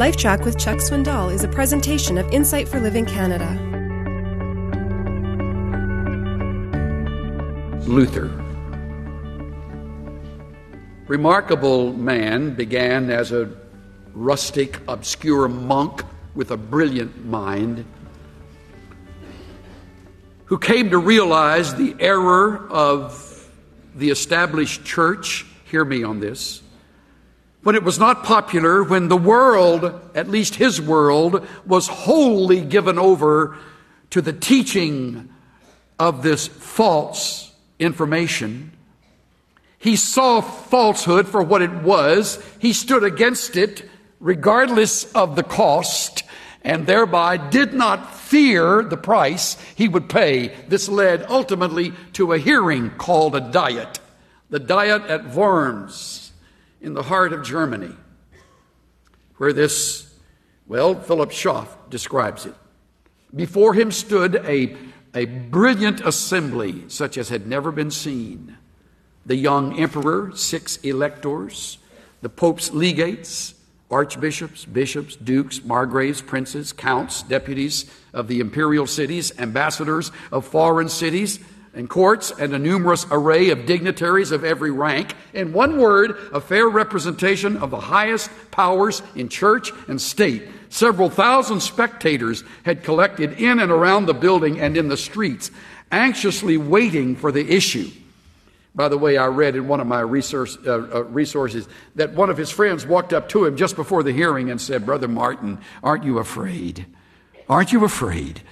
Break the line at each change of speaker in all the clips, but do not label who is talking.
LifeTrac with Chuck Swindoll is a presentation of Insight for Living Canada.
Luther. Remarkable man began as a rustic, obscure monk with a brilliant mind who came to realize the error of the established church. Hear me on this. When it was not popular, when the world, at least his world, was wholly given over to the teaching of this false information, he saw falsehood for what it was. He stood against it regardless of the cost and thereby did not fear the price he would pay. This led ultimately to a hearing called a diet, the diet at Worms in the heart of Germany, where this, well, Philip Schaff describes it. Before him stood a, a brilliant assembly such as had never been seen. The young emperor, six electors, the pope's legates, archbishops, bishops, dukes, margraves, princes, counts, deputies of the imperial cities, ambassadors of foreign cities and courts, and a numerous array of dignitaries of every rank. In one word, a fair representation of the highest powers in church and state. Several thousand spectators had collected in and around the building and in the streets, anxiously waiting for the issue. By the way, I read in one of my resource, uh, uh, resources that one of his friends walked up to him just before the hearing and said, Brother Martin, aren't you afraid? Aren't you afraid?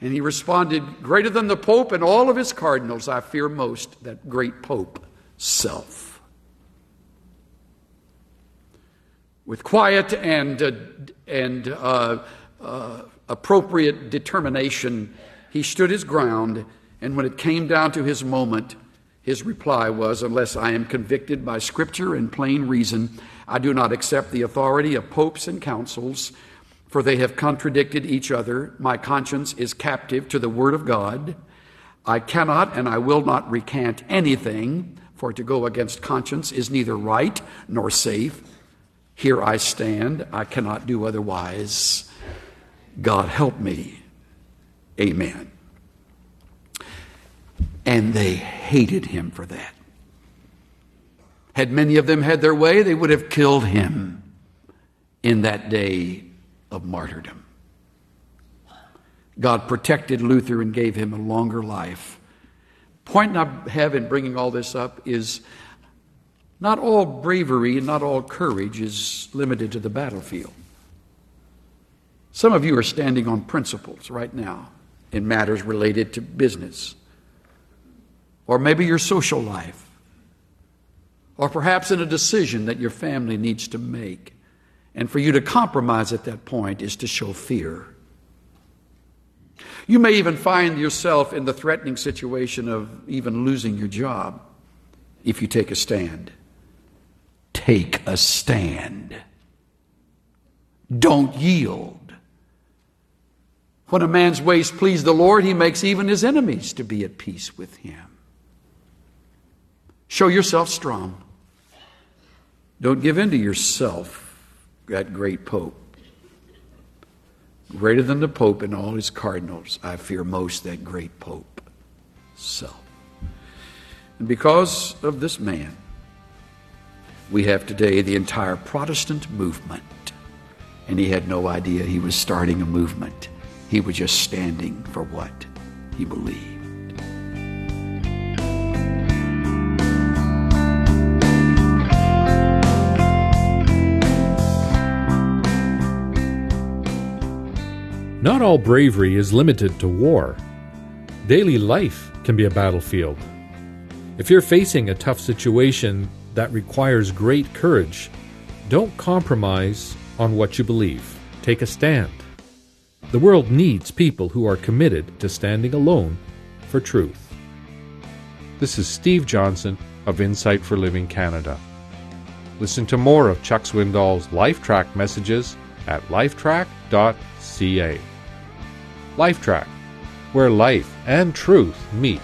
And he responded, Greater than the Pope and all of his cardinals, I fear most that great Pope, self. With quiet and, uh, and uh, uh, appropriate determination, he stood his ground, and when it came down to his moment, his reply was, Unless I am convicted by Scripture and plain reason, I do not accept the authority of popes and councils, for they have contradicted each other. My conscience is captive to the Word of God. I cannot and I will not recant anything, for to go against conscience is neither right nor safe. Here I stand. I cannot do otherwise. God help me. Amen. And they hated him for that. Had many of them had their way, they would have killed him in that day of martyrdom. God protected Luther and gave him a longer life. Point I have in bringing all this up is not all bravery and not all courage is limited to the battlefield. Some of you are standing on principles right now in matters related to business or maybe your social life, or perhaps in a decision that your family needs to make. And for you to compromise at that point is to show fear. You may even find yourself in the threatening situation of even losing your job if you take a stand. Take a stand. Don't yield. When a man's ways please the Lord, he makes even his enemies to be at peace with him. Show yourself strong. Don't give in to yourself, that great Pope. Greater than the Pope and all his cardinals, I fear most that great Pope, self. And because of this man, we have today the entire Protestant movement. And he had no idea he was starting a movement. He was just standing for what he believed.
Not all bravery is limited to war. Daily life can be a battlefield. If you're facing a tough situation that requires great courage, don't compromise on what you believe. Take a stand. The world needs people who are committed to standing alone for truth. This is Steve Johnson of Insight for Living Canada. Listen to more of Chuck Swindoll's LifeTrac messages at lifetrac.ca. LifeTrac, where life and truth meet.